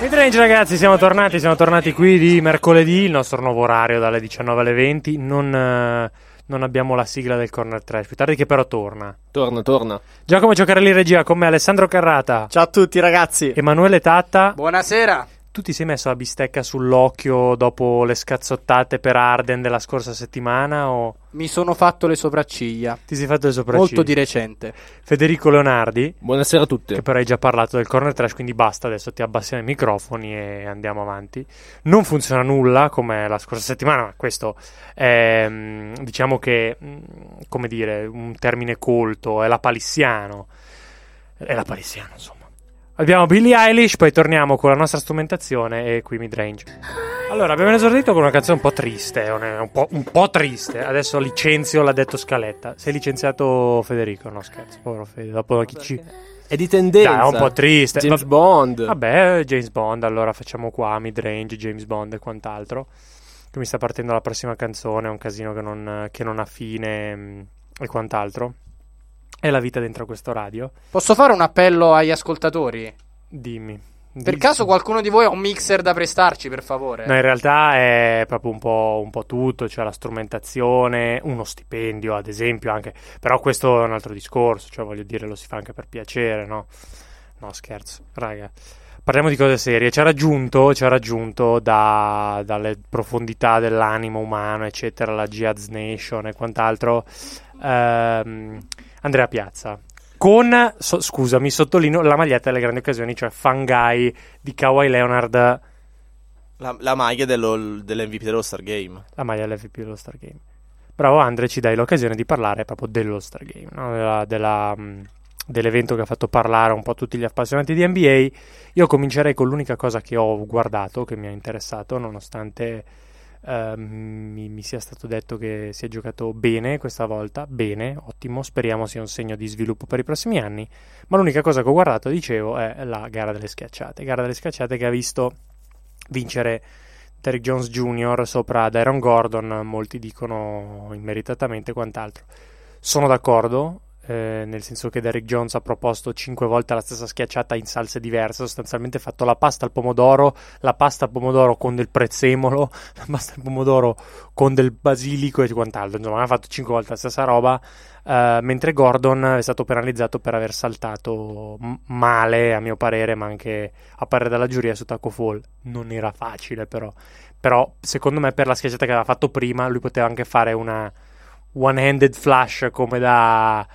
Midrange ragazzi, siamo tornati, siamo tornati qui di mercoledì, il nostro nuovo orario dalle 19 alle 20. Non, eh, non abbiamo la sigla del corner trash, più tardi che però torna. Torna, torna. Giacomo Giocarelli regia con me Alessandro Carrata, Ciao a tutti ragazzi. Emanuele Tatta. Buonasera. Tu ti sei messo la bistecca sull'occhio dopo le scazzottate per Arden della scorsa settimana o Mi sono fatto le sopracciglia. ti sei fatto le sopracciglia? Molto di recente. Federico Leonardi, Buonasera a tutti. che però hai già parlato del corner trash, quindi basta, adesso ti abbassiamo i microfoni e andiamo avanti. Non funziona nulla come la scorsa settimana, ma questo è, mm, diciamo che, mm, come dire, un termine colto, è la palissiano. È la palissiano, insomma. Abbiamo Billie Eilish, poi torniamo con la nostra strumentazione e qui midrange. Allora, abbiamo esordito con una canzone un po' triste, un po', un po' triste. Adesso licenzio l'ha detto Scaletta. Sei licenziato Federico? No, scherzo, povero Fede. Dopo chi ci... È di tendenza. Dai, è un po' triste. James Vabbè- Bond. Vabbè, James Bond, allora facciamo qua midrange, James Bond e quant'altro. Che mi sta partendo la prossima canzone, è un casino che non, che non ha fine mh, e quant'altro. È la vita dentro questo radio. Posso fare un appello agli ascoltatori? Dimmi. Per Di- caso qualcuno di voi ha un mixer da prestarci, per favore? No, in realtà è proprio un po', un po' tutto, cioè la strumentazione, uno stipendio ad esempio anche, però questo è un altro discorso, cioè voglio dire lo si fa anche per piacere, no? No, scherzo, raga. Parliamo di cose serie, ci ha raggiunto, ci ha raggiunto da- dalle profondità dell'animo umano, eccetera, la Jihad's Nation e quant'altro, ehm, Andrea Piazza. Con, so- scusami, sottolineo la maglietta delle grandi occasioni, cioè Fangai di Kawhi Leonard La, la maglia dello- dell'MVP dello Star Game. la maglia dell'FP dello Star Game. Bravo Andre, ci dai l'occasione di parlare proprio dello Star Game, no? Della- della, mh, dell'evento che ha fatto parlare un po' tutti gli appassionati di NBA. Io comincerei con l'unica cosa che ho guardato, che mi ha interessato, nonostante ehm, mi, mi sia stato detto che si è giocato bene questa volta. Bene, ottimo, speriamo sia un segno di sviluppo per i prossimi anni. Ma l'unica cosa che ho guardato, dicevo, è la gara delle schiacciate. Gara delle schiacciate che ha visto vincere Derrick Jones Jr. sopra Daron Gordon, molti dicono immeritatamente quant'altro. Sono d'accordo, eh, nel senso che Derrick Jones ha proposto 5 volte la stessa schiacciata in salse diverse, sostanzialmente ha fatto la pasta al pomodoro, la pasta al pomodoro con del prezzemolo, la pasta al pomodoro con del basilico e quant'altro, insomma ha fatto 5 volte la stessa roba, eh, mentre Gordon è stato penalizzato per aver saltato male, a mio parere, ma anche a parere della giuria su Taco Fall. Non era facile però, però secondo me per la schiacciata che aveva fatto prima lui poteva anche fare una one-handed flash come da,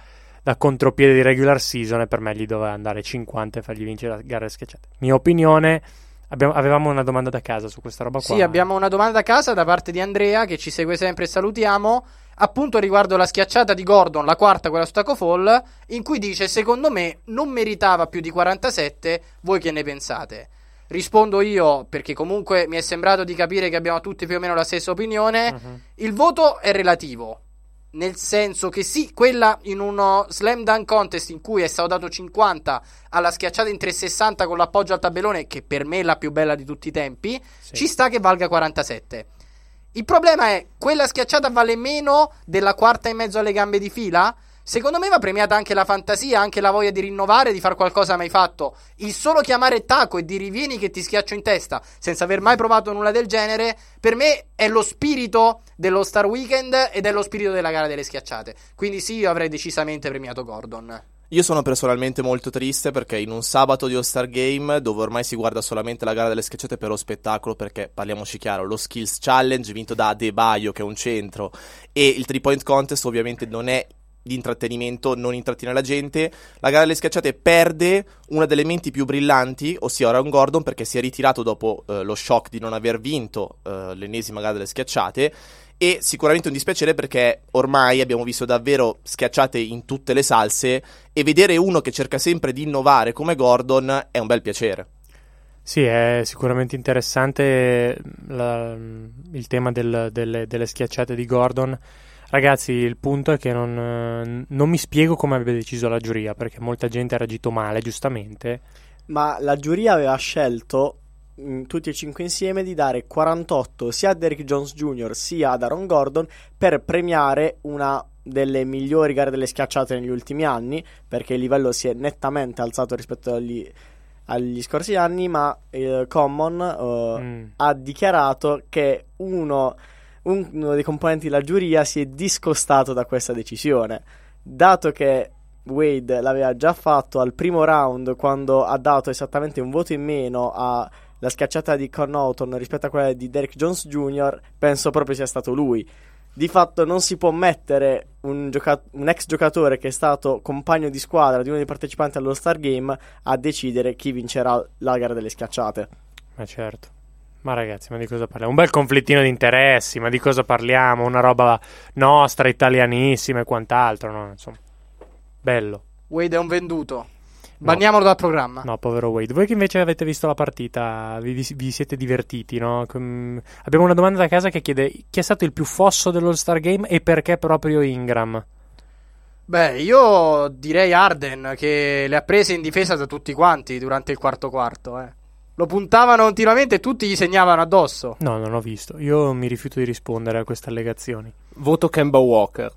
da contropiede di regular season e per me gli doveva andare 50 e fargli vincere la gara schiacciata. Mia opinione, abbiamo- avevamo una domanda da casa su questa roba qua. Sì, abbiamo una domanda da casa da parte di Andrea che ci segue sempre e salutiamo. Appunto riguardo la schiacciata di Gordon, la quarta, quella su Taco Fall, in cui dice: Secondo me non meritava più di 47. Voi che ne pensate? Rispondo io perché comunque mi è sembrato di capire che abbiamo tutti più o meno la stessa opinione. Mhm. Il voto è relativo. Nel senso che sì, quella in uno slam dunk contest in cui è stato dato 50 alla schiacciata in 360 con l'appoggio al tabellone, che per me è la più bella di tutti i tempi, Sì. ci sta che valga 47. Il problema è, quella schiacciata vale meno della quarta e mezzo alle gambe di fila? Secondo me va premiata anche la fantasia, anche la voglia di rinnovare, di fare qualcosa mai fatto. Il solo chiamare Taco e dire vieni che ti schiaccio in testa, senza aver mai provato nulla del genere, per me è lo spirito dello Star Weekend ed è lo spirito della gara delle schiacciate. Quindi sì, io avrei decisamente premiato Gordon. Io sono personalmente molto triste perché in un sabato di All-Star Game, dove ormai si guarda solamente la gara delle schiacciate per lo spettacolo, perché parliamoci chiaro, lo Skills Challenge vinto da De Baio, che è un centro, e il 3-point contest ovviamente non è di intrattenimento, non intrattiene la gente. La gara delle schiacciate perde una delle menti più brillanti, ossia Aaron Gordon, perché si è ritirato dopo eh, lo shock di non aver vinto eh, l'ennesima gara delle schiacciate. E sicuramente un dispiacere perché ormai abbiamo visto davvero schiacciate in tutte le salse e vedere uno che cerca sempre di innovare come Gordon è un bel piacere. Sì, è sicuramente interessante la- il tema del- delle, delle schiacciate di Gordon. Ragazzi, il punto è che non, eh, non mi spiego come abbia deciso la giuria, perché molta gente ha reagito male, giustamente. Ma la giuria aveva scelto mh, tutti e cinque insieme di dare 48 sia a Derrick Jones Jr. sia ad Aaron Gordon per premiare una delle migliori gare delle schiacciate negli ultimi anni, perché il livello si è nettamente alzato rispetto agli, agli scorsi anni, ma eh, Common eh, Mm. ha dichiarato che uno, uno dei componenti della giuria si è discostato da questa decisione, dato che Wade l'aveva già fatto al primo round quando ha dato esattamente un voto in meno alla schiacciata di Connaughton rispetto a quella di Derek Jones Jr., penso proprio sia stato lui. Di fatto non si può mettere un, gioca- un ex giocatore che è stato compagno di squadra di uno dei partecipanti all'All Star Game a decidere chi vincerà la gara delle schiacciate. Ma certo. Ma ragazzi, ma di cosa parliamo? Un bel conflittino di interessi, ma di cosa parliamo? Una roba nostra, italianissima e quant'altro, no? Insomma, bello. Wade è un venduto. Banniamolo dal programma. No, povero Wade. Voi che invece avete visto la partita, vi, vi- vi siete divertiti, no? Com- abbiamo una domanda da casa che chiede chi è stato il più fosso dell'All-Star Game e perché proprio Ingram? Beh, io direi Arden che le ha prese in difesa da tutti quanti durante il quarto quarto. Eh. Lo puntavano continuamente e tutti gli segnavano addosso. No, non ho visto. Io mi rifiuto di rispondere a queste allegazioni. Voto Kemba Walker.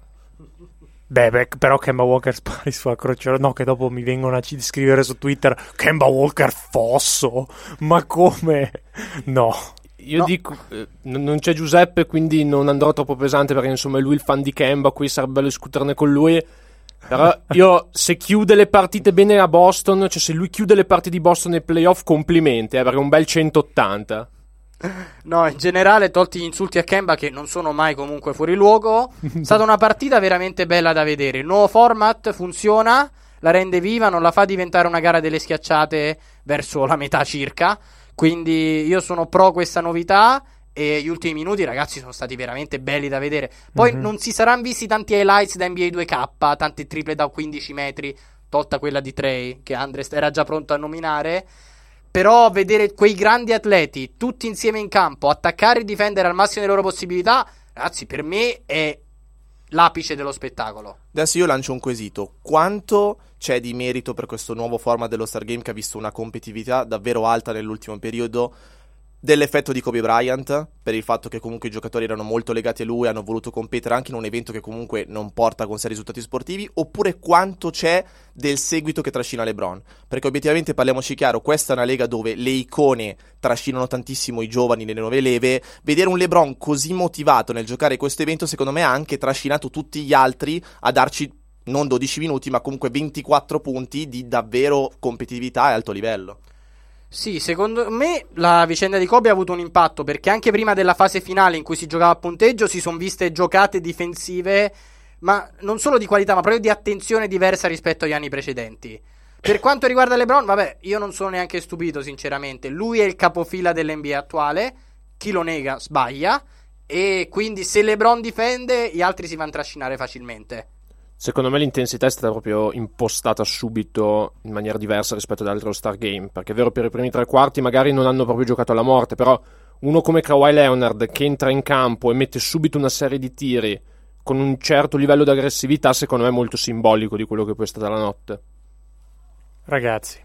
Beh, beh, però Kemba Walker spari sulla croce. No, che dopo mi vengono a ci- scrivere su Twitter Kemba Walker fosso. Ma come? No. Io No. dico, eh, non c'è Giuseppe, quindi non andrò troppo pesante perché insomma è lui il fan di Kemba, qui sarebbe bello discuterne con lui. Però io se chiude le partite bene a Boston, cioè se lui chiude le partite di Boston nei playoff, complimenti, eh, perché è un bel 180. No, in generale, tolti gli insulti a Kemba che non sono mai comunque fuori luogo, è stata una partita veramente bella da vedere. Il nuovo format funziona, la rende viva, non la fa diventare una gara delle schiacciate verso la metà circa. Quindi io sono pro questa novità e gli ultimi minuti, ragazzi, sono stati veramente belli da vedere. Poi Mhm. non si saranno visti tanti highlights da NBA 2K, tante triple da 15 metri, tolta quella di Trey che Andres era già pronto a nominare. Però vedere quei grandi atleti tutti insieme in campo, attaccare e difendere al massimo delle loro possibilità, ragazzi, per me è l'apice dello spettacolo. Adesso io lancio un quesito. Quanto c'è di merito per questo nuovo format dello Star Game che ha visto una competitività davvero alta nell'ultimo periodo? Dell'effetto di Kobe Bryant, per il fatto che comunque i giocatori erano molto legati a lui, hanno voluto competere anche in un evento che comunque non porta con sé risultati sportivi, oppure quanto c'è del seguito che trascina LeBron? Perché obiettivamente parliamoci chiaro, questa è una lega dove le icone trascinano tantissimo i giovani nelle nuove leve. Vedere un LeBron così motivato nel giocare questo evento, secondo me, ha anche trascinato tutti gli altri a darci non 12 minuti, ma comunque 24 punti di davvero competitività e alto livello. Sì, secondo me la vicenda di Kobe ha avuto un impatto perché anche prima della fase finale in cui si giocava a punteggio si sono viste giocate difensive, ma non solo di qualità, ma proprio di attenzione diversa rispetto agli anni precedenti. Per quanto riguarda LeBron, vabbè, io non sono neanche stupito, sinceramente. Lui è il capofila dell'NBA attuale, chi lo nega sbaglia, e quindi se LeBron difende, gli altri si vanno a trascinare facilmente. Secondo me l'intensità è stata proprio impostata subito in maniera diversa rispetto ad altri All-Star Game. Perché è vero, per i primi tre quarti magari non hanno proprio giocato alla morte, però uno come Kawhi Leonard che entra in campo e mette subito una serie di tiri con un certo livello di aggressività, secondo me è molto simbolico di quello che poi è stata la notte. Ragazzi,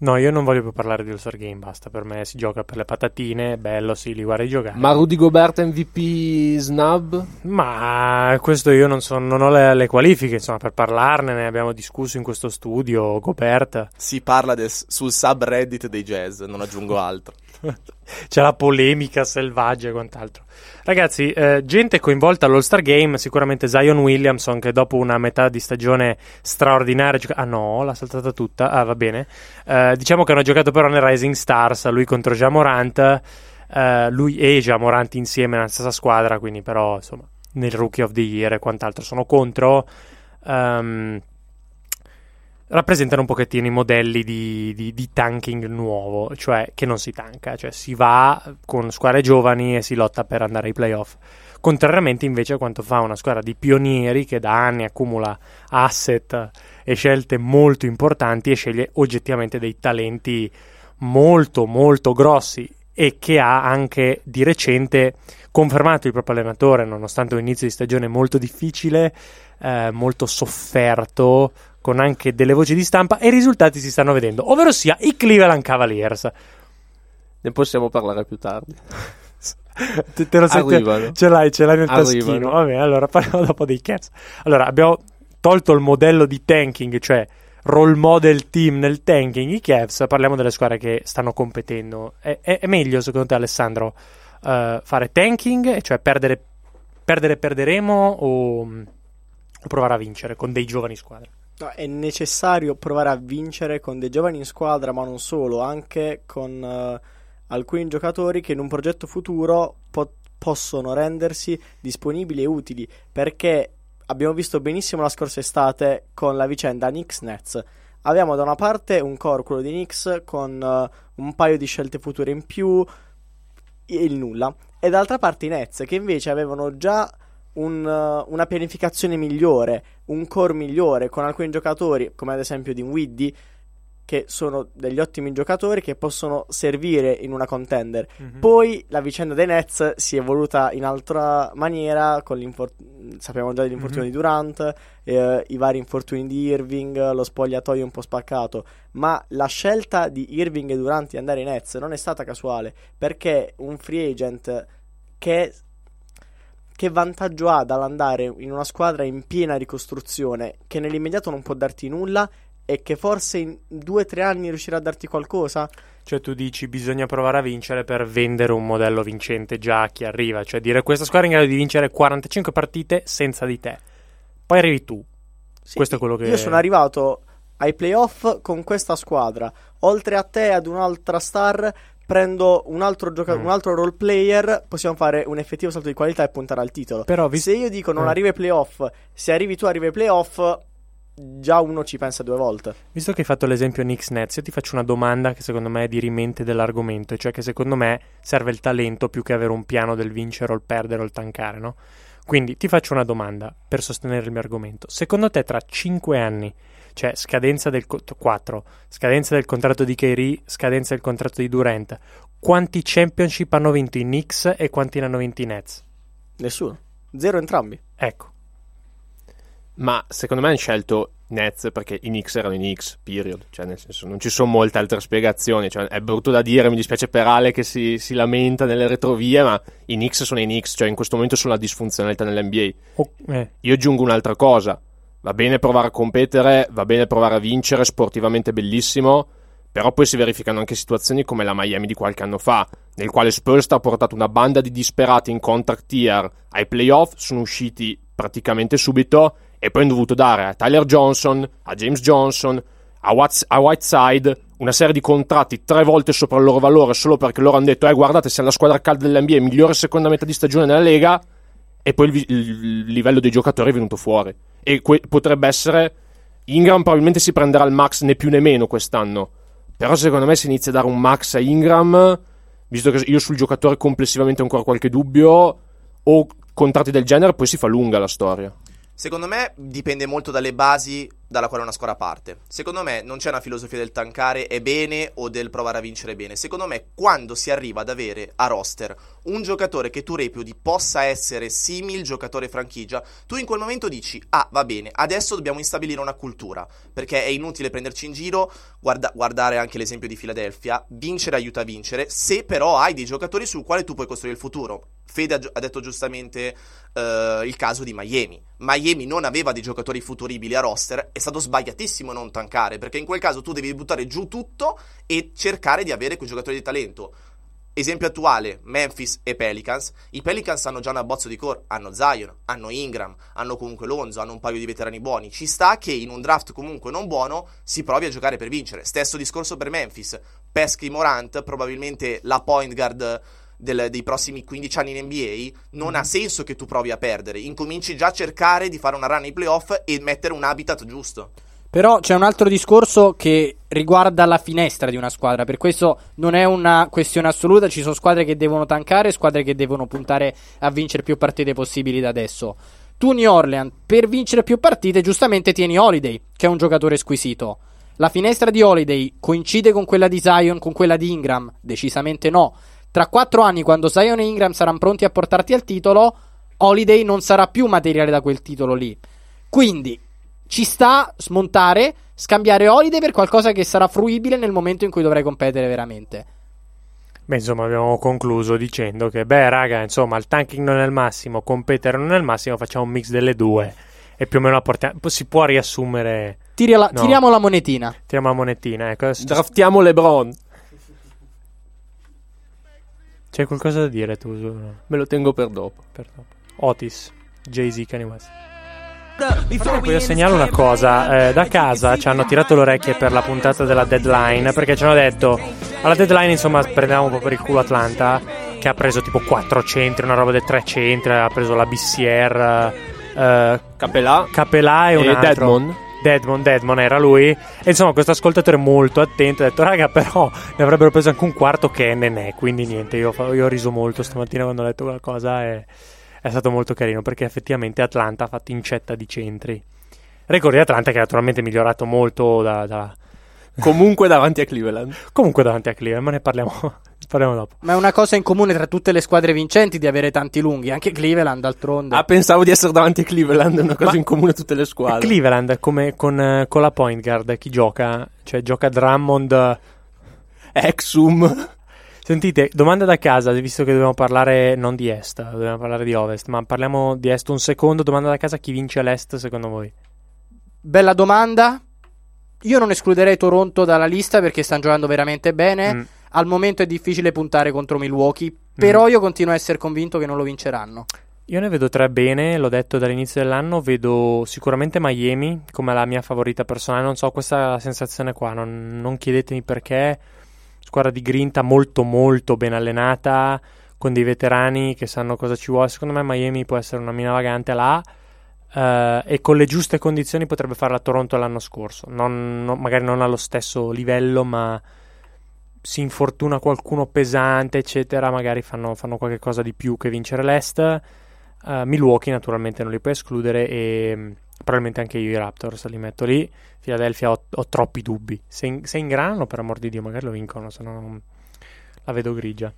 no, io non voglio più parlare di All-Star Game, basta. Per me si gioca per le patatine, è bello, sì, li guardi giocare. Ma Rudy Gobert MVP snub? Ma questo io non, so, non ho le, le qualifiche, insomma, per parlarne, ne abbiamo discusso in questo studio, Goperta. Si parla del- sul subreddit dei jazz, non aggiungo altro. C'è la polemica selvaggia e quant'altro. Ragazzi, eh, gente coinvolta all'All-Star Game, sicuramente Zion Williamson che dopo una metà di stagione straordinaria... gioca- ah no, l'ha saltata tutta, ah va bene. Eh, diciamo che hanno giocato però nel Rising Stars, lui contro Jamorant, eh, lui e Jamorant insieme nella stessa squadra, quindi però insomma nel Rookie of the Year e quant'altro sono contro... ehm, rappresentano un pochettino i modelli di, di- di tanking nuovo, cioè che non si tanca, cioè si va con squadre giovani e si lotta per andare ai playoff. Contrariamente invece a quanto fa una squadra di pionieri che da anni accumula asset e scelte molto importanti e sceglie oggettivamente dei talenti molto molto grossi e che ha anche di recente confermato il proprio allenatore nonostante un inizio di stagione molto difficile, eh, molto sofferto, con anche delle voci di stampa e i risultati si stanno vedendo, ovvero sia i Cleveland Cavaliers. Ne possiamo parlare più tardi. Te, te lo senti- ce l'hai, ce l'hai nel Arrivano. taschino. Vabbè, allora parliamo dopo dei Cavs. Allora, abbiamo tolto il modello di tanking, cioè role model team nel tanking, i Cavs, parliamo delle squadre che stanno competendo. È, è- è meglio, secondo te, Alessandro, eh, fare tanking, cioè perdere, perdere perderemo o, o provare a vincere con dei giovani squadre? È necessario provare a vincere con dei giovani in squadra, ma non solo, anche con eh, alcuni giocatori che in un progetto futuro po- possono rendersi disponibili e utili, perché abbiamo visto benissimo la scorsa estate con la vicenda Knicks-Nets. Abbiamo da una parte un core, quello di Knicks, con eh, un paio di scelte future in più e il nulla, e dall'altra parte i Nets, che invece avevano già un, uh, una pianificazione migliore, un core migliore con alcuni giocatori, come ad esempio Dinwiddie, che sono degli ottimi giocatori che possono servire in una contender. Poi la vicenda dei Nets si è evoluta in altra maniera, sappiamo già dell'infortunio Mhm. di Durant, eh, i vari infortuni di Irving, lo spogliatoio un po' spaccato, ma la scelta di Irving e Durant di andare ai Nets non è stata casuale, perché un free agent che che vantaggio ha dall'andare in una squadra in piena ricostruzione che nell'immediato non può darti nulla e che forse in due o tre anni riuscirà a darti qualcosa? Cioè tu dici bisogna provare a vincere per vendere un modello vincente già a chi arriva, cioè dire questa squadra è in grado di vincere 45 partite senza di te. Poi arrivi tu. Sì, Questo è quello che Io sono arrivato ai playoff con questa squadra. Oltre a te, ad un'altra star, prendo un altro, gioca- Mm. un altro role player. Possiamo fare un effettivo salto di qualità e puntare al titolo. Però vis- Se io dico non Eh. arrivi ai playoff, se arrivi tu, arrivi ai playoff. Già uno ci pensa due volte. Visto che hai fatto l'esempio Knicks Nets, io ti faccio una domanda che secondo me è dirimente dell'argomento, cioè che secondo me serve il talento più che avere un piano del vincere o il perdere o il tankare, no? Quindi ti faccio una domanda per sostenere il mio argomento. Secondo te tra 5 anni, cioè scadenza del co- 4, scadenza del contratto di Kyrie, scadenza del contratto di Durant, quanti championship hanno vinto i Knicks e quanti ne hanno vinti i Nets? Nessuno. Zero entrambi. Ecco. Ma secondo me hanno scelto Nets perché i Knicks erano i Knicks, period. Cioè, nel senso, non ci sono molte altre spiegazioni. Cioè, è brutto da dire, mi dispiace per Ale che si, si lamenta nelle retrovie, ma i Knicks sono i Knicks. Cioè, in questo momento sono la disfunzionalità nell'NBA. O- eh, Io aggiungo un'altra cosa. Va bene provare a competere, va bene provare a vincere, sportivamente bellissimo, però poi si verificano anche situazioni come la Miami di qualche anno fa, nel quale Spurs ha portato una banda di disperati in contract year ai playoff, sono usciti praticamente subito e poi hanno dovuto dare a Tyler Johnson, a James Johnson, a, Watts- a Whiteside una serie di contratti tre volte sopra il loro valore solo perché loro hanno detto eh guardate siamo la squadra calda dell'NBA, migliore seconda metà di stagione nella Lega e poi il, vi- il livello dei giocatori è venuto fuori. E que- potrebbe essere. Ingram probabilmente si prenderà il max né più né meno quest'anno. Però secondo me se inizia a dare un max a Ingram, visto che io sul giocatore complessivamente ho ancora qualche dubbio, o contratti del genere, poi si fa lunga la storia. Secondo me dipende molto dalle basi dalla quale una squadra parte. Secondo me non c'è una filosofia del tankare è bene o del provare a vincere bene. Secondo me quando si arriva ad avere a roster un giocatore che tu reputi possa essere simil giocatore franchigia, tu in quel momento dici "Ah, va bene, adesso dobbiamo instabilire una cultura", perché è inutile prenderci in giro, guarda- guardare anche l'esempio di Philadelphia, vincere aiuta a vincere, se però hai dei giocatori sul quale tu puoi costruire il futuro. Fede ha, detto giustamente eh, il caso di Miami. Miami non aveva dei giocatori futuribili a roster, è stato sbagliatissimo non tankare, perché in quel caso tu devi buttare giù tutto e cercare di avere quei giocatori di talento. Esempio attuale, Memphis e Pelicans. I Pelicans hanno già un abbozzo di core, hanno Zion, hanno Ingram, hanno comunque Lonzo, hanno un paio di veterani buoni. Ci sta che in un draft comunque non buono si provi a giocare per vincere. Stesso discorso per Memphis. Peschi Morant, probabilmente la point guard del- dei prossimi 15 anni in NBA, non ha senso che tu provi a perdere. Incominci già a cercare di fare una run ai playoff e mettere un habitat giusto. Però c'è un altro discorso che riguarda la finestra di una squadra. Per questo non è una questione assoluta. Ci sono squadre che devono tankare squadre che devono puntare a vincere più partite possibili da adesso. Tu, New Orleans, per vincere più partite, giustamente tieni Holiday, che è un giocatore squisito. La finestra di Holiday coincide con quella di Zion, con quella di Ingram? Decisamente no. Tra quattro anni, quando Zion e Ingram saranno pronti a portarti al titolo, Holiday non sarà più materiale da quel titolo lì. Quindi ci sta smontare, scambiare Holiday per qualcosa che sarà fruibile nel momento in cui dovrai competere veramente. Beh, insomma, abbiamo concluso dicendo che, beh, raga, insomma, il tanking non è il massimo, competere non è il massimo, facciamo un mix delle due e più o meno la portiamo. Si può riassumere. Tiri la- No. Tiriamo la monetina. Tiriamo la monetina. Ecco. Draftiamo LeBron. C'è qualcosa da dire tu? Me lo tengo per dopo. per dopo? Otis, Jay-Z, Kanye West. Voglio segnalare una cosa, eh, da casa ci hanno tirato le orecchie per la puntata della deadline perché ci hanno detto alla deadline insomma prendevamo un po' per il culo Atlanta che ha preso tipo 4 centri, una roba del 3 centri, ha preso la BCR, eh, Capelà Capelà e un e altro. Deadmon. Deadmon, Deadmon era lui. E insomma, questo ascoltatore molto attento ha detto: Raga, però ne avrebbero preso anche un quarto che è. Quindi niente, io, io ho riso molto stamattina quando ho letto quella cosa. E è stato molto carino perché effettivamente Atlanta ha fatto incetta di centri. Record di Atlanta che naturalmente è migliorato molto da, da- Comunque davanti a Cleveland. comunque davanti a Cleveland, ma ne parliamo, parliamo dopo. Ma è una cosa in comune tra tutte le squadre vincenti di avere tanti lunghi. Anche Cleveland, d'altronde. Ah, pensavo di essere davanti a Cleveland, è una cosa Ma- in comune a tutte le squadre. Cleveland come con, eh, con la point guard, chi gioca? Cioè, gioca Drummond. Exum. Sentite, domanda da casa, visto che dobbiamo parlare non di est, dobbiamo parlare di ovest, ma parliamo di est un secondo. Domanda da casa, chi vince l'est secondo voi? Bella domanda. Io non escluderei Toronto dalla lista perché stanno giocando veramente bene. Mm. Al momento è difficile puntare contro Milwaukee. Però io continuo a essere convinto che non lo vinceranno. Io ne vedo tre bene, l'ho detto dall'inizio dell'anno, vedo sicuramente Miami come la mia favorita personale, non so questa sensazione qua, non, non chiedetemi perché, squadra di grinta molto molto ben allenata, con dei veterani che sanno cosa ci vuole, secondo me Miami può essere una mina vagante là eh, e con le giuste condizioni potrebbe fare la Toronto l'anno scorso, Non- non- magari non allo stesso livello ma si infortuna qualcuno pesante eccetera, magari fanno, fanno qualche cosa di più che vincere l'Est. Uh, Milwaukee naturalmente non li puoi escludere e mh, probabilmente anche io i Raptors li metto lì. Philadelphia ho, ho troppi dubbi. Se, in- se ingranano, per amor di Dio, magari lo vincono, se no non- la vedo grigia.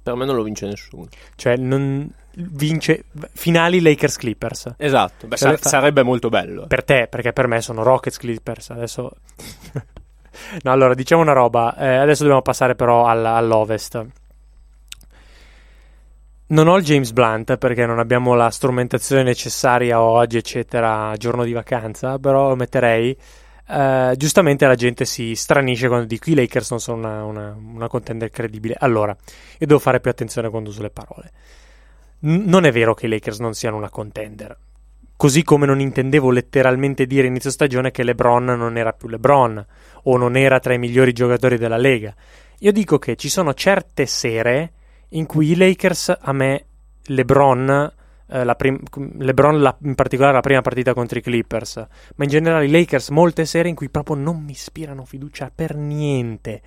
Per me non lo vince nessuno. Cioè, non vince finali Lakers Clippers. Esatto. Beh, Cioè, sa- sarebbe molto bello. eh. Per te, perché per me sono Rockets Clippers. Adesso. No, allora diciamo una roba. Eh, adesso dobbiamo passare però all- all'Ovest. Non ho il James Blunt perché non abbiamo la strumentazione necessaria oggi, eccetera, giorno di vacanza, però lo metterei. Eh, giustamente la gente si stranisce quando dico i Lakers non sono una, una, una contender credibile. Allora, io devo fare più attenzione quando uso le parole. N- non è vero che i Lakers non siano una contender. Così come non intendevo letteralmente dire inizio stagione che LeBron non era più LeBron o non era tra i migliori giocatori della Lega. Io dico che ci sono certe sere in cui i Lakers a me LeBron eh, la prim- LeBron la- in particolare la prima partita contro i Clippers, ma in generale i Lakers molte sere in cui proprio non mi ispirano fiducia per niente.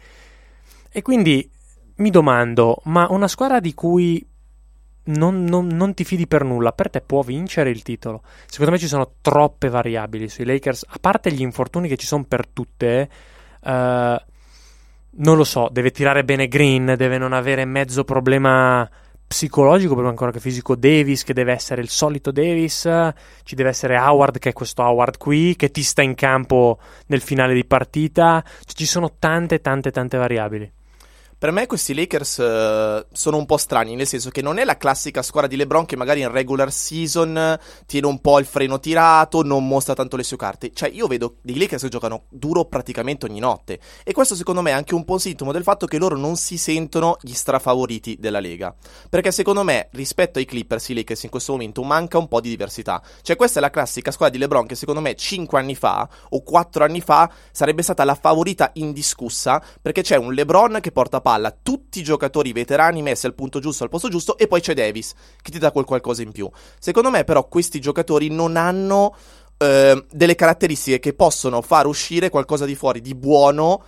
E quindi mi domando, ma una squadra di cui non, non- non ti fidi per nulla, per te può vincere il titolo? Secondo me ci sono troppe variabili sui Lakers, a parte gli infortuni che ci sono per tutte. eh, non lo so, deve tirare bene Green, deve non avere mezzo problema psicologico, prima ancora che fisico Davis, che deve essere il solito Davis, ci deve essere Howard, che è questo Howard qui, che ti sta in campo nel finale di partita, ci sono tante, tante, tante variabili. Per me questi Lakers eh, sono un po' strani, nel senso che non è la classica squadra di LeBron che magari in regular season eh, tiene un po' il freno tirato, non mostra tanto le sue carte. Cioè, io vedo dei Lakers che giocano duro praticamente ogni notte. E questo secondo me è anche un po' sintomo del fatto che loro non si sentono gli strafavoriti della Lega. Perché secondo me, rispetto ai Clippers, i Lakers in questo momento manca un po' di diversità. Cioè, questa è la classica squadra di LeBron che secondo me 5 anni fa o 4 anni fa sarebbe stata la favorita indiscussa perché c'è un LeBron che porta palla, tutti i giocatori veterani messi al punto giusto, al posto giusto e poi c'è Davis che ti dà quel qualcosa in più. Secondo me però questi giocatori non hanno eh, delle caratteristiche che possono far uscire qualcosa di fuori di buono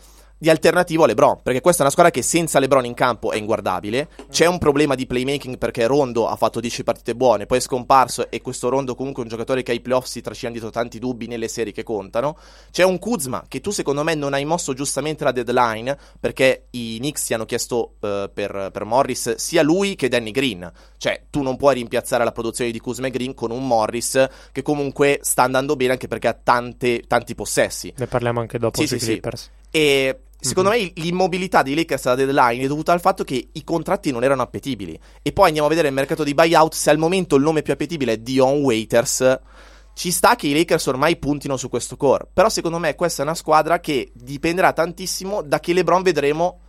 di alternativo a LeBron, perché questa è una squadra che senza LeBron in campo è inguardabile. C'è un problema di playmaking perché Rondo ha fatto 10 partite buone, poi è scomparso e questo Rondo comunque è un giocatore che ai playoff si trascina dietro tanti dubbi nelle serie che contano. C'è un Kuzma che tu secondo me non hai mosso giustamente la deadline perché i Knicks ti hanno chiesto eh, per, per Morris sia lui che Danny Green. Cioè tu non puoi rimpiazzare la produzione di Kuzma e Green con un Morris che comunque sta andando bene anche perché ha tante, tanti possessi. Ne parliamo anche dopo Sì, sui sì, sì. Clippers. E secondo Mhm. me l'immobilità dei Lakers alla deadline è dovuta al fatto che i contratti non erano appetibili. E poi andiamo a vedere il mercato di buyout. Se al momento il nome più appetibile è Dion Waiters, ci sta che i Lakers ormai puntino su questo core, però secondo me questa è una squadra che dipenderà tantissimo da che LeBron vedremo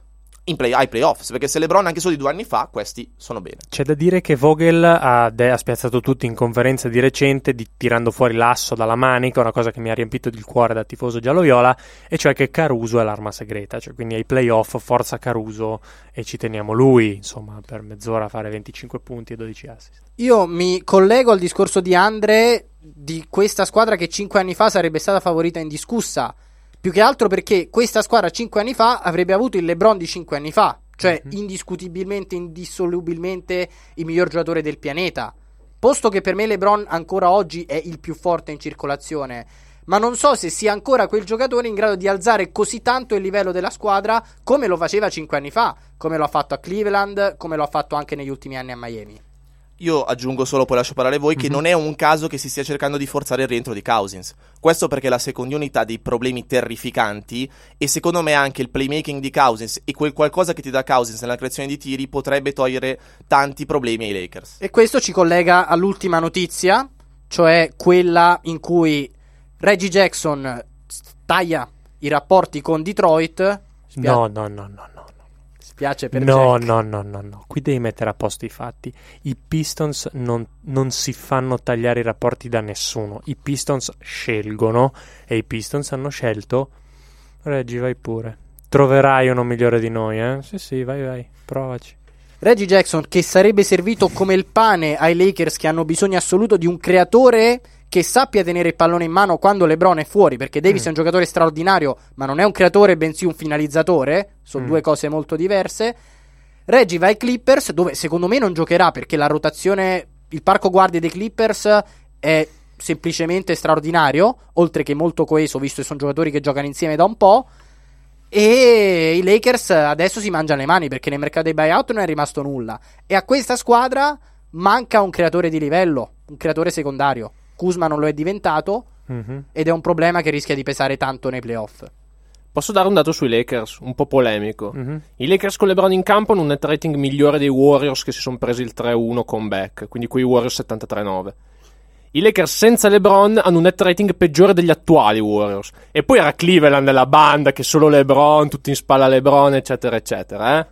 play, ai playoffs, perché se LeBron anche solo di due anni fa, questi sono bene. C'è da dire che Vogel ha, de- ha spiazzato tutti in conferenza di recente, di- tirando fuori l'asso dalla manica, una cosa che mi ha riempito il cuore da tifoso giallo-viola, e cioè che Caruso è l'arma segreta, cioè quindi ai playoff forza Caruso e ci teniamo lui, insomma, per mezz'ora a fare 25 punti e 12 assist. Io mi collego al discorso di Andre di questa squadra che 5 anni fa sarebbe stata favorita indiscussa. Più che altro perché questa squadra 5 anni fa avrebbe avuto il LeBron di 5 anni fa, cioè Mhm. indiscutibilmente, indissolubilmente il miglior giocatore del pianeta. Posto che per me LeBron ancora oggi è il più forte in circolazione, ma non so se sia ancora quel giocatore in grado di alzare così tanto il livello della squadra come lo faceva 5 anni fa, come lo ha fatto a Cleveland, come lo ha fatto anche negli ultimi anni a Miami. Io aggiungo solo, poi lascio parlare voi, che Mhm. non è un caso che si stia cercando di forzare il rientro di Cousins. Questo perché la seconda unità ha dei problemi terrificanti e secondo me anche il playmaking di Cousins e quel qualcosa che ti dà Cousins nella creazione di tiri potrebbe togliere tanti problemi ai Lakers. E questo ci collega all'ultima notizia, cioè quella in cui Reggie Jackson taglia i rapporti con Detroit. Spia- No, no, no, no, no. no. Spiace per No, Jack. no, no, no, no. Qui devi mettere a posto i fatti. I Pistons non, non si fanno tagliare i rapporti da nessuno. I Pistons scelgono e i Pistons hanno scelto. Reggi, vai pure. Troverai uno migliore di noi, eh? Sì, sì, vai, vai, provaci. Reggie Jackson che sarebbe servito come il pane ai Lakers che hanno bisogno assoluto di un creatore che sappia tenere il pallone in mano quando LeBron è fuori, perché Davis Mm. è un giocatore straordinario, ma non è un creatore, bensì un finalizzatore, sono Mm. due cose molto diverse. Reggie va ai Clippers, dove secondo me non giocherà perché la rotazione, il parco guardie dei Clippers è semplicemente straordinario, oltre che molto coeso, visto che sono giocatori che giocano insieme da un po'. E i Lakers adesso si mangiano le mani perché nel mercato dei buyout non è rimasto nulla. E a questa squadra manca un creatore di livello, un creatore secondario. Kuzma non lo è diventato Mhm. ed è un problema che rischia di pesare tanto nei playoff. Posso dare un dato sui Lakers, un po' polemico. Mhm. I Lakers con LeBron in campo hanno un net rating migliore dei Warriors che si sono presi il 3-1 comeback, quindi quei Warriors 73-9. I Lakers senza LeBron hanno un net rating peggiore degli attuali Warriors. E poi era Cleveland la banda che solo LeBron, tutti in spalla LeBron, eccetera, eccetera, eh?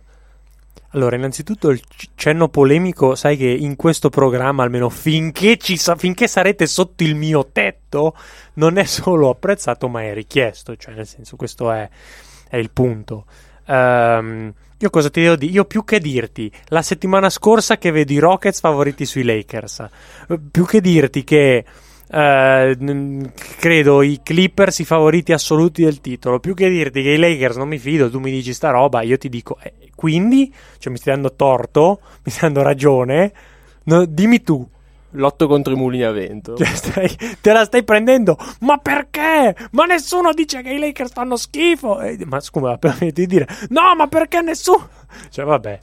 Allora, innanzitutto il cenno polemico, sai che in questo programma, almeno finché, sa- finché sarete sotto il mio tetto, non è solo apprezzato, ma è richiesto. Cioè, nel senso, questo è, è il punto. Ehm, io cosa ti devo dire? Io più che dirti, la settimana scorsa che vedo i Rockets favoriti sui Lakers, più che dirti che eh, credo i Clippers i favoriti assoluti del titolo, più che dirti che i Lakers non mi fido, tu mi dici sta roba, io ti dico, eh, quindi, cioè mi stai dando torto, mi stai dando ragione, No, dimmi tu, Lotto contro i mulini a vento. cioè, stai- te la stai prendendo, ma perché? Ma nessuno dice che i Lakers fanno schifo, Eh, ma scusa, per di dire, no, ma perché nessuno? Cioè, vabbè.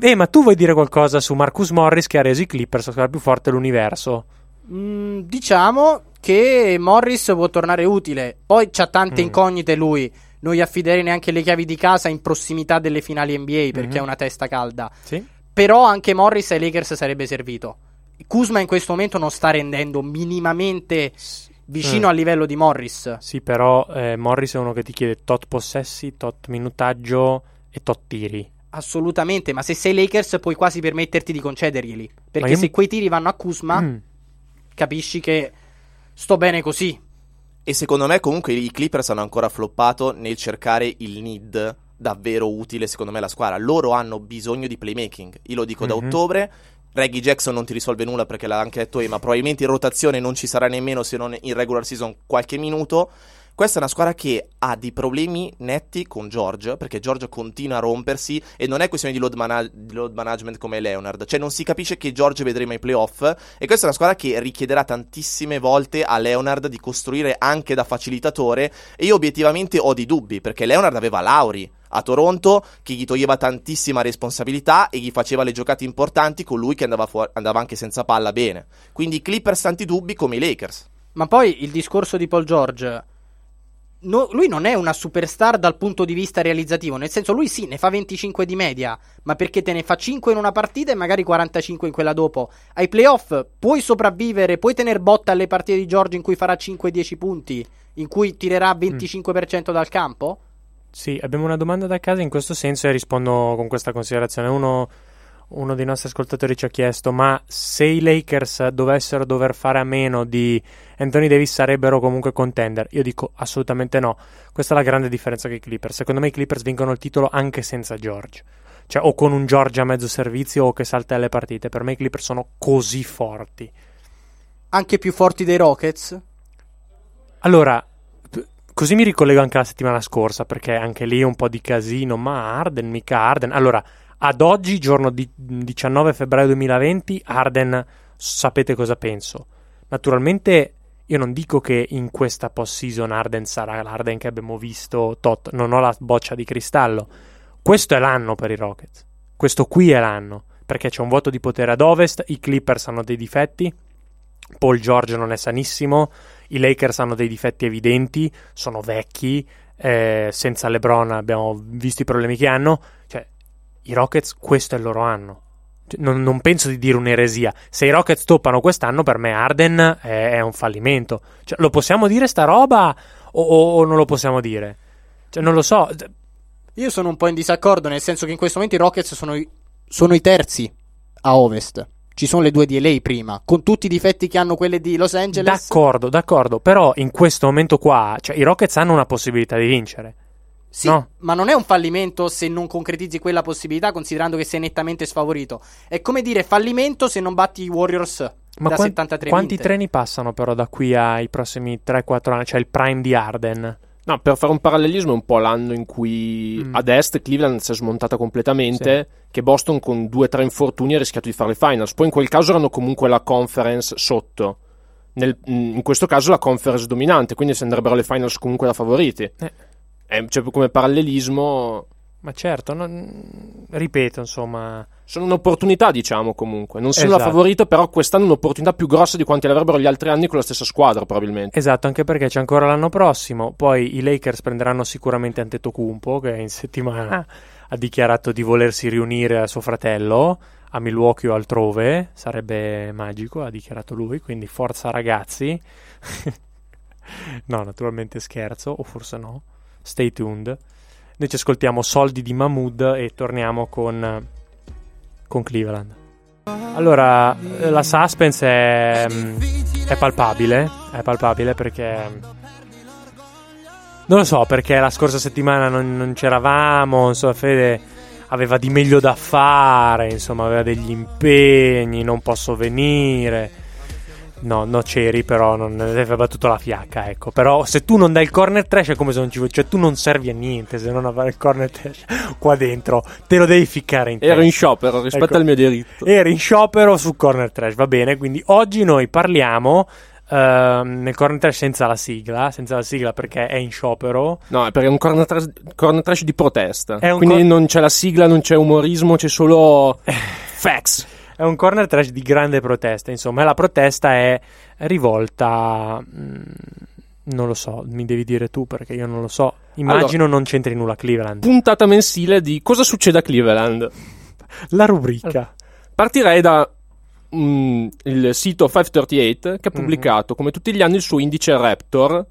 Eh, ma tu vuoi dire qualcosa su Marcus Morris che ha reso i Clippers la squadra più forte dell'universo? Mm, diciamo che Morris può tornare utile. Poi c'ha tante Mm. incognite lui. Non gli affiderei neanche le chiavi di casa in prossimità delle finali NBA perché Mhm. è una testa calda. Sì. Però anche Morris ai Lakers sarebbe servito. Kuzma in questo momento non sta rendendo minimamente vicino Mm. al livello di Morris. Sì, però eh, Morris è uno che ti chiede tot possessi, tot minutaggio e tot tiri. Assolutamente, ma se sei Lakers puoi quasi permetterti di concederglieli. Perché io se quei tiri vanno a Kuzma, Mm. Capisci che sto bene così. E secondo me comunque i Clippers hanno ancora floppato nel cercare il need davvero utile secondo me alla squadra. Loro hanno bisogno di playmaking. Io lo dico da Mhm. ottobre. Reggie Jackson non ti risolve nulla perché l'ha anche detto Ema. Probabilmente in rotazione non ci sarà nemmeno se non in regular season qualche minuto. Questa è una squadra che ha dei problemi netti con George, perché George continua a rompersi e non è questione di load, mana- di load management come Leonard, cioè non si capisce che George vedremo ai playoff e questa è una squadra che richiederà tantissime volte a Leonard di costruire anche da facilitatore e io obiettivamente ho dei dubbi, perché Leonard aveva Lauri a Toronto che gli toglieva tantissima responsabilità e gli faceva le giocate importanti con lui che andava, fuori- andava anche senza palla bene. Quindi i Clippers tanti dubbi come i Lakers. Ma poi il discorso di Paul George. No- lui non è una superstar dal punto di vista realizzativo, nel senso lui sì, ne fa 25 di media, ma perché te ne fa 5 in una partita e magari 45 in quella dopo. Ai playoff puoi sopravvivere, puoi tenere botta alle partite di Giorgio in cui farà 5-10 punti, in cui tirerà 25% dal campo? Sì, abbiamo una domanda da casa in questo senso e rispondo con questa considerazione. Uno, uno dei nostri ascoltatori ci ha chiesto: ma se i Lakers dovessero dover fare a meno di Anthony Davis sarebbero comunque contender? Io dico assolutamente no. Questa è la grande differenza con i Clippers. Secondo me i Clippers vincono il titolo anche senza George. Cioè, o con un George a mezzo servizio o che salta alle partite. Per me i Clippers sono così forti. Anche più forti dei Rockets? Allora, così mi ricollego anche alla settimana scorsa, perché anche lì un po' di casino. Ma Arden, mica Arden. Allora, ad oggi, giorno di 19 febbraio 2020, Arden, sapete cosa penso. Naturalmente, io non dico che in questa post-season Arden sarà l'Arden che abbiamo visto tot. Non ho la boccia di cristallo. Questo è l'anno per i Rockets. Questo qui è l'anno. Perché c'è un vuoto di potere ad ovest, i Clippers hanno dei difetti, Paul George non è sanissimo, i Lakers hanno dei difetti evidenti, sono vecchi, eh, senza LeBron abbiamo visto i problemi che hanno, cioè i Rockets questo è il loro anno. Cioè, non, non penso di dire un'eresia. Se i Rockets toppano quest'anno, per me Arden è, è un fallimento. Cioè, lo possiamo dire sta roba o, o- o non lo possiamo dire? Cioè, non lo so. Io sono un po' in disaccordo, nel senso che in questo momento i Rockets sono i, sono i terzi a ovest. Ci sono le due di LA prima, con tutti i difetti che hanno quelle di Los Angeles. D'accordo, d'accordo. Però in questo momento qua, cioè, i Rockets hanno una possibilità di vincere. Sì, No. ma non è un fallimento se non concretizzi quella possibilità, considerando che sei nettamente sfavorito. È come dire fallimento se non batti i Warriors Ma da quan- 73 quanti vinte. treni passano però da qui ai prossimi 3-4 anni? Cioè il prime di Arden. No, per fare un parallelismo è un po' l'anno in cui Mm. ad est Cleveland si è smontata completamente, che Boston con due o tre infortuni ha rischiato di fare le finals. Poi in quel caso erano comunque la conference sotto. Nel- in questo caso la conference dominante, quindi si andrebbero alle finals comunque da favoriti. Eh. Eh, cioè, come parallelismo Ma certo, non- ripeto, insomma, sono un'opportunità, diciamo comunque. Non sono Esatto. la favorita, però quest'anno è un'opportunità più grossa di quanti l'avrebbero gli altri anni con la stessa squadra, probabilmente. esatto, anche perché c'è ancora l'anno prossimo. Poi i Lakers prenderanno sicuramente Antetokounmpo, che in settimana ha dichiarato di volersi riunire a suo fratello a Milwaukee o altrove. Sarebbe magico, ha dichiarato lui. Quindi forza ragazzi. no, naturalmente scherzo, o forse no. Stay tuned. Noi ci ascoltiamo Soldi di Mahmood e torniamo con, con Cleveland. Allora, la suspense è, è palpabile, è palpabile perché... Non lo so, perché la scorsa settimana non, non c'eravamo, insomma, Fede aveva di meglio da fare, insomma, aveva degli impegni, non posso venire. No, no c'eri, però non aveva battuto la fiacca, ecco. Però se tu non dai il corner trash è come se non ci Cioè, tu non servi a niente se non avere il corner trash qua dentro. Te lo devi ficcare in testa. Ero in sciopero rispetto Ecco. al mio diritto. Eri in sciopero su Corner Trash, va bene? Quindi oggi noi parliamo ehm, nel Corner Trash senza la sigla, senza la sigla perché è in sciopero. No, è perché è un corner trash, corner trash di protesta. Quindi cor- non c'è la sigla, non c'è umorismo, c'è solo facts. È un Corner Trash di grande protesta, insomma, la protesta è rivolta... mm, non lo so, mi devi dire tu perché io non lo so. Immagino non c'entri nulla Cleveland. Puntata mensile di cosa succede a Cleveland. La rubrica. Partirei da mm, il sito 538 Mhm. che ha pubblicato come tutti gli anni il suo indice Raptor.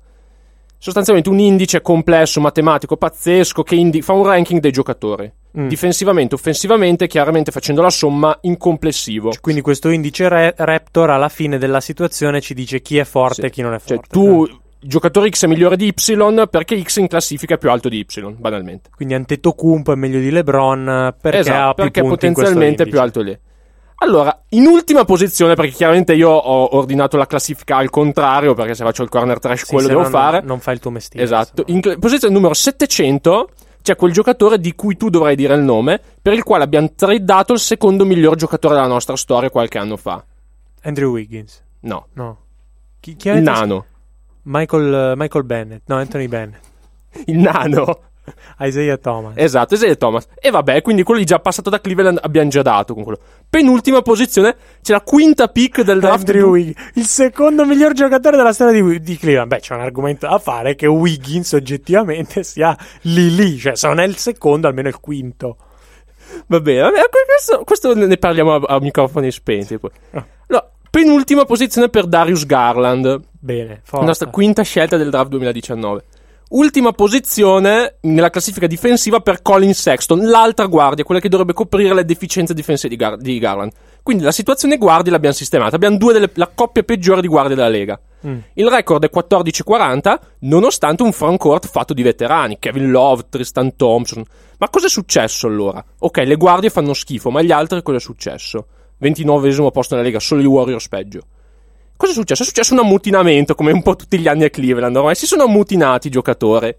Sostanzialmente un indice complesso, matematico, pazzesco che indi- fa un ranking dei giocatori. Mm. Difensivamente, offensivamente, chiaramente facendo la somma in complessivo. Quindi questo indice re- Raptor alla fine della situazione ci dice chi è forte Sì. e chi non è Cioè, forte. tu, giocatore X è migliore di Y perché X in classifica è più alto di Y, banalmente. Quindi Antetokounmpo è meglio di LeBron perché esatto, ha più perché potenzialmente è più alto lì. Allora, in ultima posizione, perché chiaramente io ho ordinato la classifica al contrario, perché se faccio il corner trash Sì, quello devo no fare. Non, non fai il tuo mestiere. esatto. In cl- posizione numero 700 c'è quel giocatore di cui tu dovrai dire il nome, per il quale abbiamo tradato il secondo miglior giocatore della nostra storia qualche anno fa. Andrew Wiggins. No, No. Chi, chi il nano. Michael, Michael Bennett. No, Anthony Bennett. Il nano. Isaiah Thomas. Esatto, Isaiah Thomas. E vabbè, quindi quello lì già passato da Cleveland abbiamo già dato con quello. Penultima posizione, c'è la quinta pick del draft. Andrew Wiggins, il secondo miglior giocatore della storia di, di Cleveland. Beh, c'è un argomento da fare che Wiggins oggettivamente sia lì lì, cioè se non è il secondo, almeno il quinto. Va bene, vabbè, questo, questo ne parliamo a, a microfoni spenti. Poi. Ah. No, penultima posizione per Darius Garland, Bene, la forza. nostra quinta scelta del draft 2019. Ultima posizione nella classifica difensiva per Colin Sexton, l'altra guardia, quella che dovrebbe coprire le deficienze difensive di, Gar- di Garland. Quindi la situazione guardie l'abbiamo sistemata. Abbiamo due delle, la coppia peggiore di guardie della Lega. Mm. Il record è 14-40, nonostante un frontcourt fatto di veterani, Kevin Love, Tristan Thompson. Ma cosa è successo allora? Ok, le guardie fanno schifo, ma gli altri cosa è successo? 29 posto nella Lega, solo i Warriors peggio. Cosa è successo? È successo un ammutinamento, come un po' tutti gli anni a Cleveland. Ormai si sono ammutinati i giocatori.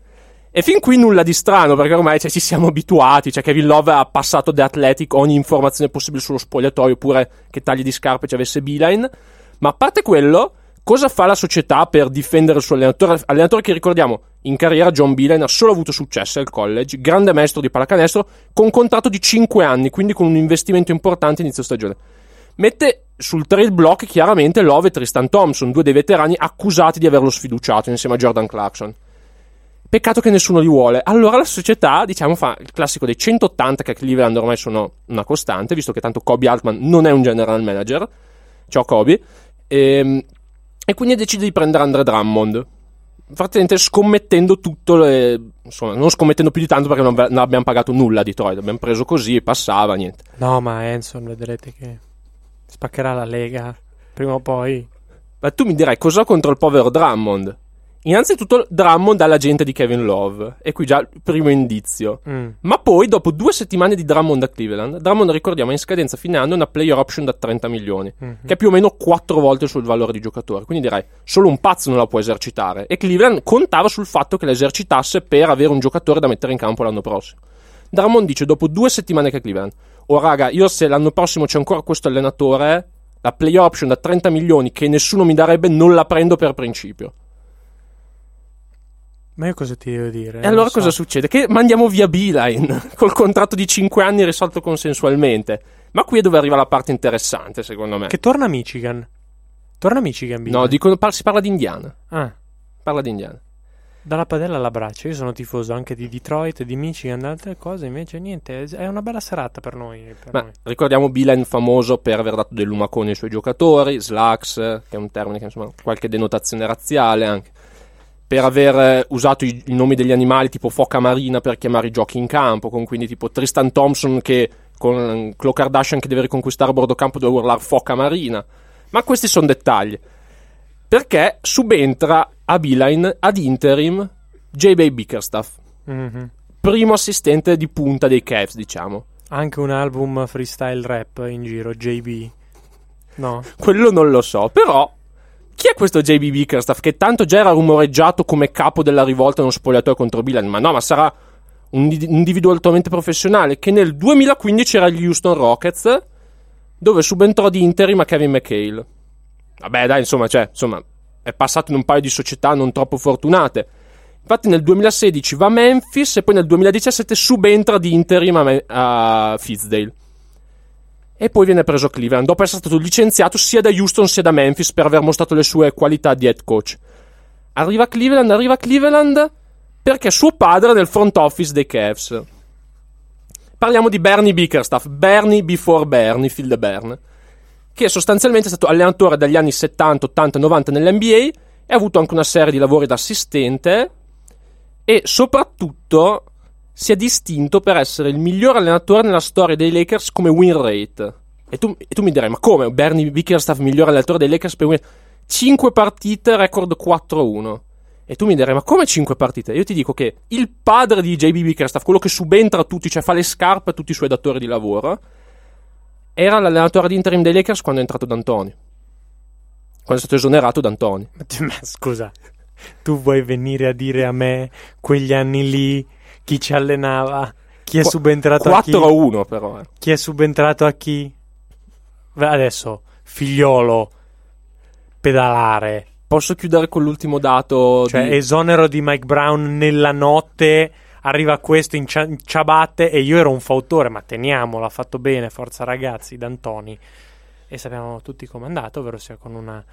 E fin qui nulla di strano, perché ormai cioè, ci siamo abituati. Cioè, Kevin Love ha passato da Athletic ogni informazione possibile sullo spogliatoio, pure che tagli di scarpe ci avesse Beeline. Ma a parte quello, cosa fa la società per difendere il suo allenatore? Allenatore che ricordiamo, in carriera John Beeline ha solo avuto successo al college, grande maestro di pallacanestro, con contratto di 5 anni, quindi con un investimento importante inizio stagione. Mette sul trade block chiaramente Love e Tristan Thompson, due dei veterani accusati di averlo sfiduciato insieme a Jordan Clarkson. Peccato che nessuno li vuole. Allora la società, diciamo, fa il classico dei 180 che a Cleveland ormai sono una costante, visto che tanto Kobe Altman non è un general manager. Ciao Kobe. E, e quindi decide di prendere Andre Drummond. Praticamente scommettendo tutto, le, insomma, non scommettendo più di tanto perché non, non abbiamo pagato nulla a Detroit. Abbiamo preso così, passava, niente. No, ma Enson vedrete che spaccherà la Lega prima o poi. Ma tu mi dirai cosa ho contro il povero Drummond? Innanzitutto Drummond ha la gente di Kevin Love, e qui già il primo indizio. Mm. Ma poi, dopo due settimane di Drummond a Cleveland, Drummond, ricordiamo, è in scadenza fine anno una player option da 30 milioni, Mhm. che è più o meno quattro volte sul valore di giocatore. Quindi direi, solo un pazzo non la può esercitare. E Cleveland contava sul fatto che la esercitasse per avere un giocatore da mettere in campo l'anno prossimo. Drummond dice, dopo due settimane che Cleveland, oh raga, io se l'anno prossimo c'è ancora questo allenatore, la player option da 30 milioni che nessuno mi darebbe, non la prendo per principio. Ma io cosa ti devo dire? E allora lo so. cosa succede? Che mandiamo via Beeline col contratto di 5 anni risolto consensualmente. Ma qui è dove arriva la parte interessante, secondo me. Che torna a Michigan. Torna a Michigan, Bill. No, dicono, par- si parla di Indiana. Ah, Parla di Indiana. Dalla padella alla braccia. Io sono tifoso anche di Detroit, di Michigan, altre cose. Invece, niente. È una bella serata per noi. Per Ma noi. ricordiamo Beeline famoso per aver dato del lumacone ai suoi giocatori, slacks, che è un termine che insomma qualche denotazione razziale anche. Per aver usato i, i nomi degli animali tipo foca marina per chiamare i giochi in campo, con quindi tipo Tristan Thompson che con Khloe Kardashian che deve riconquistare a bordo campo deve urlare foca marina. Ma questi sono dettagli. Perché subentra a Beeline ad interim J.B. Bickerstaff, Mhm. primo assistente di punta dei Cavs, diciamo. Anche un album freestyle rap in giro, JB. No? Quello non lo so, però chi è questo JB Bickerstaff che tanto già era rumoreggiato come capo della rivolta nello spogliatoio contro Bilan? Ma no, ma sarà un di- individuo altamente professionale che nel 2015 era agli Houston Rockets dove subentrò di interim a Kevin McHale. Vabbè, dai, insomma, cioè, insomma, è passato in un paio di società non troppo fortunate. Infatti nel 2016 va a Memphis e poi nel 2017 subentra di interim a, Me- a Fitzdale. E poi viene preso Cleveland, dopo essere stato licenziato sia da Houston sia da Memphis per aver mostrato le sue qualità di head coach. Arriva Cleveland, arriva Cleveland perché suo padre è nel front office dei Cavs. Parliamo di Bernie Bickerstaff, Bernie before Bernie, Phil de Bern, che sostanzialmente è stato allenatore dagli anni 70, 80, 90 nell'NBA e ha avuto anche una serie di lavori da assistente e soprattutto si è distinto per essere il miglior allenatore nella storia dei Lakers come win rate. E tu, e tu mi direi, ma come? Bernie Bickerstaff, miglior allenatore dei Lakers per win 5 partite, record 4-1. E tu mi direi, ma come 5 partite? Io ti dico che il padre di JB Bickerstaff, quello che subentra a tutti, cioè fa le scarpe a tutti i suoi datori di lavoro, era l'allenatore di interim dei Lakers quando è entrato D'Antoni. Quando è stato esonerato D'Antoni. Ma scusa, tu vuoi venire a dire a me quegli anni lì chi ci allenava? Chi è Qu- subentrato a chi? 4-1 però. eh. Chi è subentrato a chi? Adesso, figliolo, pedalare. Posso chiudere con l'ultimo dato? Cioè, di- esonero di Mike Brown nella notte arriva questo in, cia- in ciabatte e io ero un fautore, ma teniamolo, ha fatto bene, forza ragazzi, D'Antoni. E sappiamo tutti com'è andato, ovvero sia con una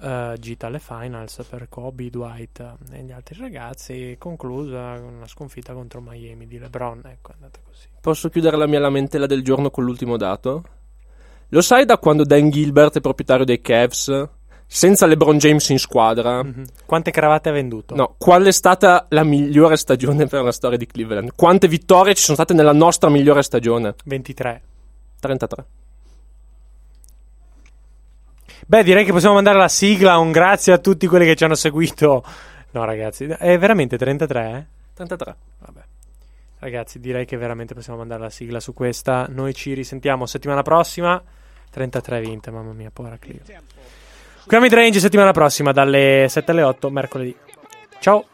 eh, gita alle finals per Kobe, Dwight e gli altri ragazzi, conclusa con una sconfitta contro Miami di LeBron. Ecco, è andata così. Posso chiudere la mia lamentela del giorno con l'ultimo dato? Lo sai da quando Dan Gilbert è proprietario dei Cavs? Senza LeBron James in squadra? Mhm. Quante cravatte ha venduto? No, qual è stata la migliore stagione per la storia di Cleveland? Quante vittorie ci sono state nella nostra migliore stagione? 23. 33. Beh, direi che possiamo mandare la sigla. Un grazie a tutti quelli che ci hanno seguito. No, ragazzi, è veramente 33? Eh? 33. Vabbè. Ragazzi, direi che veramente possiamo mandare la sigla su questa. Noi ci risentiamo settimana prossima. 33 vinte, mamma mia, povera Clio. Qui a Midrange settimana prossima dalle 7 alle 8, mercoledì. Ciao!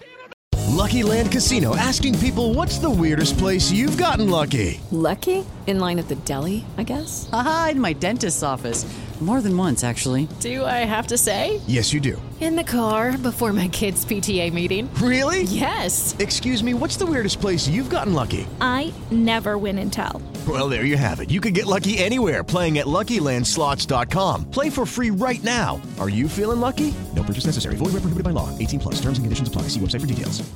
Lucky Land Casino asking people what's the weirdest place you've gotten lucky? Lucky? In line at the deli, I guess? Aha, in my dentist's office. More than once, actually. Do I have to say? Yes, you do. In the car before my kids' PTA meeting. Really? Yes. Excuse me, what's the weirdest place you've gotten lucky? I never win and tell. Well, there you have it. You can get lucky anywhere playing at LuckyLandSlots.com. Play for free right now. Are you feeling lucky? No purchase necessary. Void where prohibited by law. 18 plus. Terms and conditions apply. See website for details.